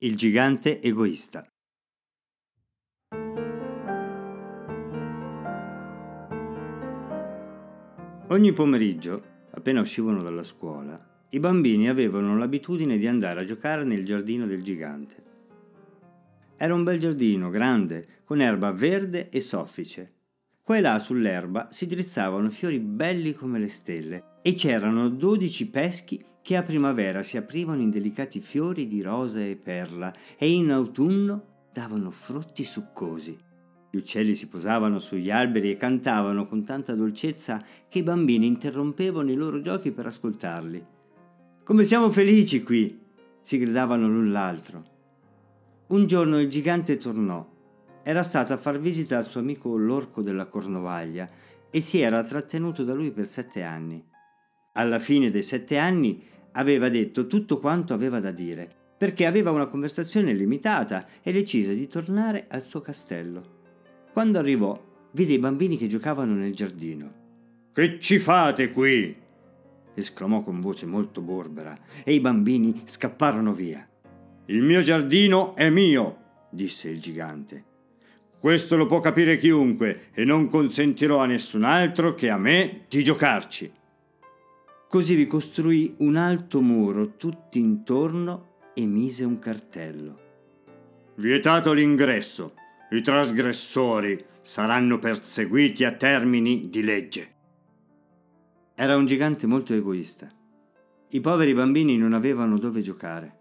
Il gigante egoista. Ogni pomeriggio, appena uscivano dalla scuola, i bambini avevano l'abitudine di andare a giocare nel giardino del gigante. Era un bel giardino, grande, con erba verde e soffice. Qua e là sull'erba si drizzavano fiori belli come le stelle e c'erano dodici peschi che a primavera si aprivano in delicati fiori di rosa e perla e in autunno davano frutti succosi. Gli uccelli si posavano sugli alberi e cantavano con tanta dolcezza che i bambini interrompevano i loro giochi per ascoltarli. Come siamo felici qui! si gridavano l'un l'altro. Un giorno il gigante tornò. Era stato a far visita al suo amico l'orco della Cornovaglia e si era trattenuto da lui per sette anni. Alla fine dei sette anni aveva detto tutto quanto aveva da dire, perché aveva una conversazione limitata e decise di tornare al suo castello. Quando arrivò, vide i bambini che giocavano nel giardino. Che ci fate qui? esclamò con voce molto borbera, e i bambini scapparono via. Il mio giardino è mio, disse il gigante. Questo lo può capire chiunque e non consentirò a nessun altro che a me di giocarci. Così vi costruì un alto muro tutto intorno e mise un cartello. Vietato l'ingresso. I trasgressori saranno perseguiti a termini di legge. Era un gigante molto egoista. I poveri bambini non avevano dove giocare.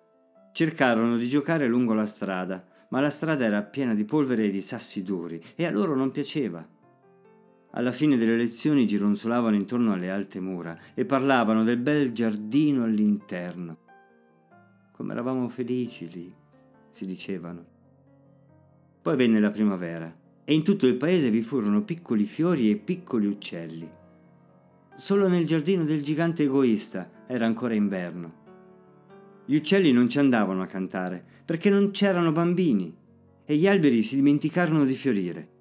Cercarono di giocare lungo la strada, ma la strada era piena di polvere e di sassi duri e a loro non piaceva. Alla fine delle lezioni gironzolavano intorno alle alte mura e parlavano del bel giardino all'interno. Come eravamo felici lì, si dicevano. Poi venne la primavera e in tutto il paese vi furono piccoli fiori e piccoli uccelli. Solo nel giardino del gigante egoista era ancora inverno. Gli uccelli non ci andavano a cantare perché non c'erano bambini e gli alberi si dimenticarono di fiorire.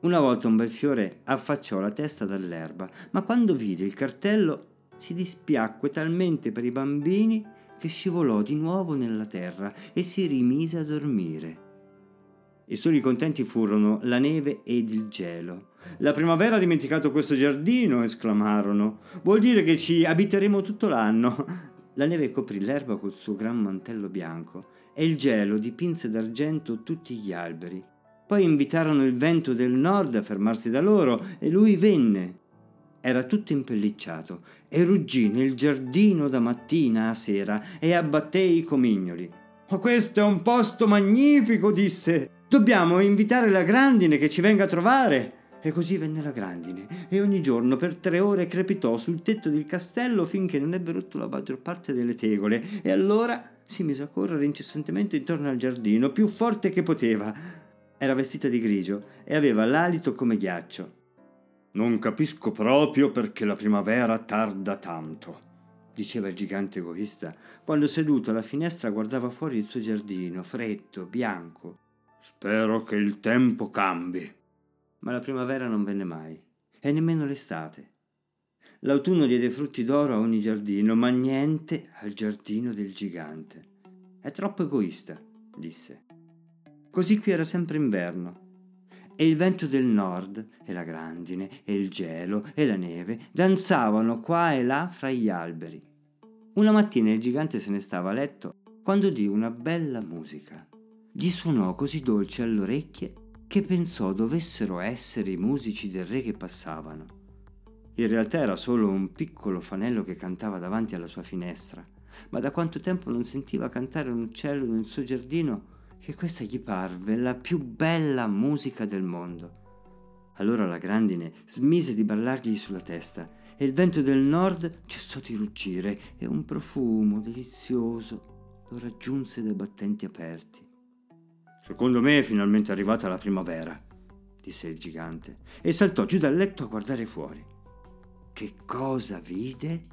Una volta un bel fiore affacciò la testa dall'erba, ma quando vide il cartello si dispiacque talmente per i bambini che scivolò di nuovo nella terra e si rimise a dormire. I soli contenti furono la neve ed il gelo. La primavera ha dimenticato questo giardino, esclamarono. Vuol dire che ci abiteremo tutto l'anno. La neve coprì l'erba col suo gran mantello bianco e il gelo dipinse d'argento tutti gli alberi. Poi invitarono il vento del nord a fermarsi da loro e lui venne. Era tutto impellicciato e ruggì nel giardino da mattina a sera e abbatté i comignoli. Ma questo è un posto magnifico, disse. Dobbiamo invitare la grandine che ci venga a trovare. E così venne la grandine, e ogni giorno per tre ore crepitò sul tetto del castello finché non ebbe rotto la maggior parte delle tegole, e allora si mise a correre incessantemente intorno al giardino, più forte che poteva. Era vestita di grigio e aveva l'alito come ghiaccio. Non capisco proprio perché la primavera tarda tanto, diceva il gigante egoista, quando seduto alla finestra guardava fuori il suo giardino, freddo, bianco. Spero che il tempo cambi. Ma la primavera non venne mai, e nemmeno l'estate. L'autunno diede frutti d'oro a ogni giardino, ma niente al giardino del gigante. È troppo egoista, disse. Così qui era sempre inverno. E il vento del nord, e la grandine, e il gelo, e la neve danzavano qua e là fra gli alberi. Una mattina il gigante se ne stava a letto quando udì una bella musica. Gli suonò così dolce alle orecchie che pensò dovessero essere i musici del re che passavano. In realtà era solo un piccolo fanello che cantava davanti alla sua finestra, ma da quanto tempo non sentiva cantare un uccello nel suo giardino che questa gli parve la più bella musica del mondo. Allora la grandine smise di ballargli sulla testa e il vento del nord cessò di ruggire e un profumo delizioso lo raggiunse dai battenti aperti. Secondo me è finalmente arrivata la primavera, disse il gigante, e saltò giù dal letto a guardare fuori. Che cosa vide?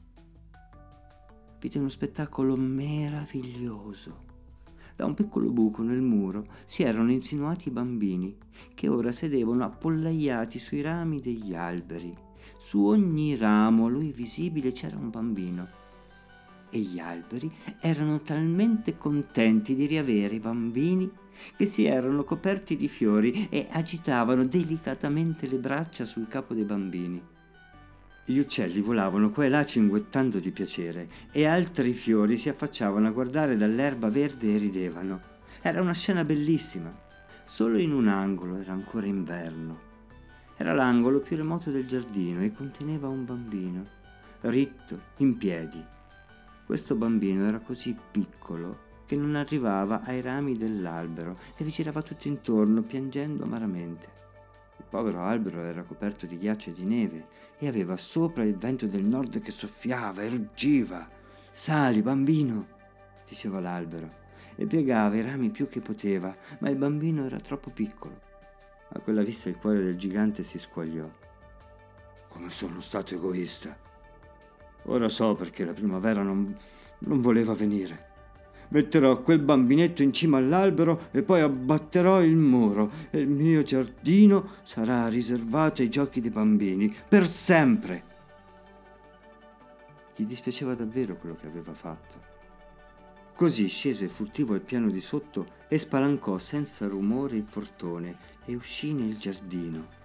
Vide uno spettacolo meraviglioso da un piccolo buco nel muro si erano insinuati i bambini, che ora sedevano appollaiati sui rami degli alberi. Su ogni ramo a lui visibile c'era un bambino. e gli alberi erano talmente contenti di riavere i bambini che si erano coperti di fiori e agitavano delicatamente le braccia sul capo dei bambini. Gli uccelli volavano qua e là cinguettando di piacere e altri fiori si affacciavano a guardare dall'erba verde e ridevano. Era una scena bellissima. Solo in un angolo era ancora inverno. Era l'angolo più remoto del giardino e conteneva un bambino, ritto, in piedi. Questo bambino era così piccolo che non arrivava ai rami dell'albero e vi girava tutto intorno piangendo amaramente. Povero albero era coperto di ghiaccio e di neve e aveva sopra il vento del nord che soffiava e ruggiva. Sali, bambino, diceva l'albero, e piegava i rami più che poteva, ma il bambino era troppo piccolo. A quella vista il cuore del gigante si squagliò. Come sono stato egoista. Ora so perché la primavera non, non voleva venire metterò quel bambinetto in cima all'albero e poi abbatterò il muro e il mio giardino sarà riservato ai giochi dei bambini per sempre. Gli dispiaceva davvero quello che aveva fatto. Così scese furtivo al piano di sotto e spalancò senza rumore il portone e uscì nel giardino.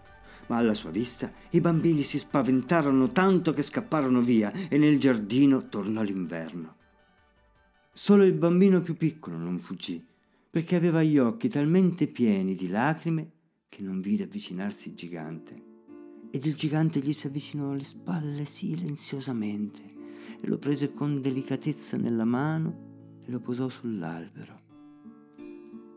Ma alla sua vista i bambini si spaventarono tanto che scapparono via e nel giardino tornò l'inverno. Solo il bambino più piccolo non fuggì, perché aveva gli occhi talmente pieni di lacrime che non vide avvicinarsi il gigante. Ed il gigante gli si avvicinò alle spalle silenziosamente e lo prese con delicatezza nella mano e lo posò sull'albero.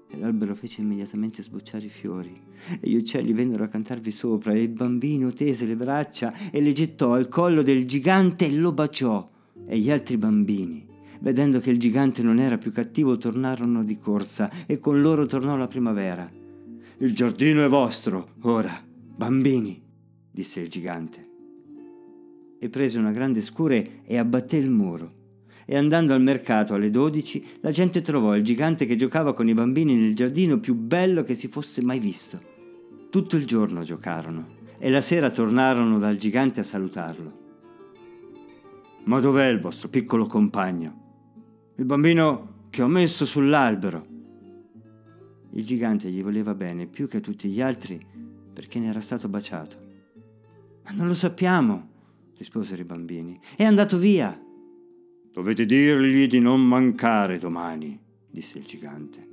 E l'albero fece immediatamente sbocciare i fiori, e gli uccelli vennero a cantarvi sopra, e il bambino tese le braccia e le gettò al collo del gigante e lo baciò, e gli altri bambini vedendo che il gigante non era più cattivo, tornarono di corsa e con loro tornò la primavera. Il giardino è vostro, ora, bambini, disse il gigante. E prese una grande scure e abbatté il muro. E andando al mercato alle dodici, la gente trovò il gigante che giocava con i bambini nel giardino più bello che si fosse mai visto. Tutto il giorno giocarono e la sera tornarono dal gigante a salutarlo. Ma dov'è il vostro piccolo compagno? Il bambino che ho messo sull'albero. Il gigante gli voleva bene più che a tutti gli altri perché ne era stato baciato. Ma non lo sappiamo, risposero i bambini. È andato via. Dovete dirgli di non mancare domani, disse il gigante.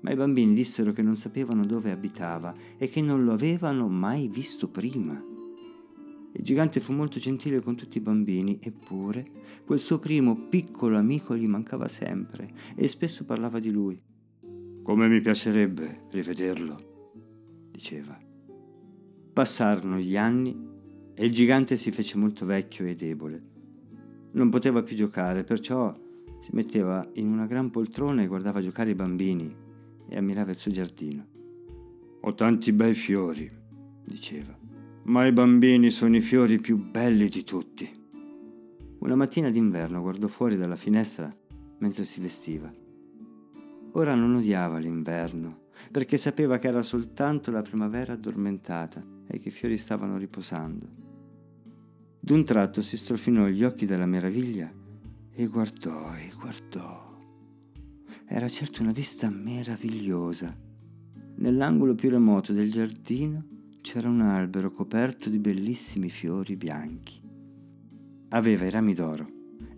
Ma i bambini dissero che non sapevano dove abitava e che non lo avevano mai visto prima. Il gigante fu molto gentile con tutti i bambini, eppure quel suo primo piccolo amico gli mancava sempre e spesso parlava di lui. Come mi piacerebbe rivederlo, diceva. Passarono gli anni e il gigante si fece molto vecchio e debole. Non poteva più giocare, perciò si metteva in una gran poltrona e guardava giocare i bambini e ammirava il suo giardino. Ho tanti bei fiori, diceva ma i bambini sono i fiori più belli di tutti. Una mattina d'inverno guardò fuori dalla finestra mentre si vestiva. Ora non odiava l'inverno, perché sapeva che era soltanto la primavera addormentata e che i fiori stavano riposando. D'un tratto si strofinò gli occhi dalla meraviglia e guardò e guardò. Era certo una vista meravigliosa. Nell'angolo più remoto del giardino c'era un albero coperto di bellissimi fiori bianchi. Aveva i rami d'oro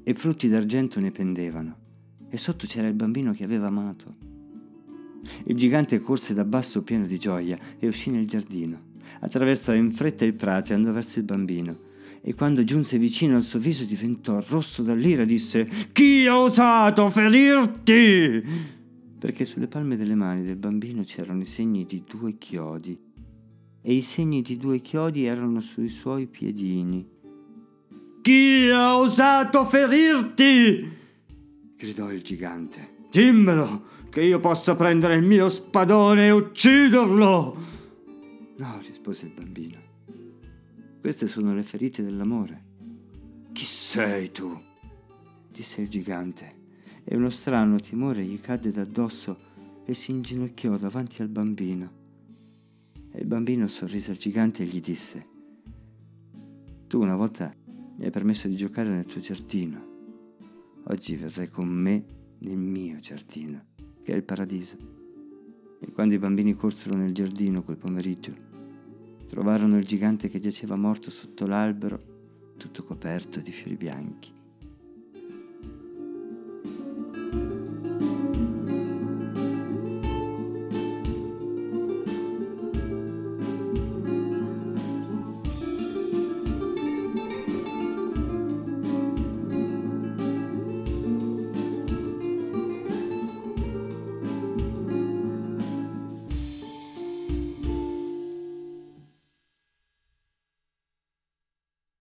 e frutti d'argento ne pendevano e sotto c'era il bambino che aveva amato. Il gigante corse da basso pieno di gioia e uscì nel giardino. Attraversò in fretta il prato e andò verso il bambino. E quando giunse vicino al suo viso diventò rosso dall'ira e disse Chi ha osato ferirti? Perché sulle palme delle mani del bambino c'erano i segni di due chiodi e i segni di due chiodi erano sui suoi piedini. Chi ha osato ferirti? gridò il gigante. Dimmelo, che io possa prendere il mio spadone e ucciderlo. No, rispose il bambino. Queste sono le ferite dell'amore. Chi sei tu? disse il gigante, e uno strano timore gli cadde d'addosso e si inginocchiò davanti al bambino. E il bambino sorrise al gigante e gli disse, Tu una volta mi hai permesso di giocare nel tuo giardino. oggi verrai con me nel mio giardino, che è il paradiso. E quando i bambini corsero nel giardino quel pomeriggio, trovarono il gigante che giaceva morto sotto l'albero, tutto coperto di fiori bianchi.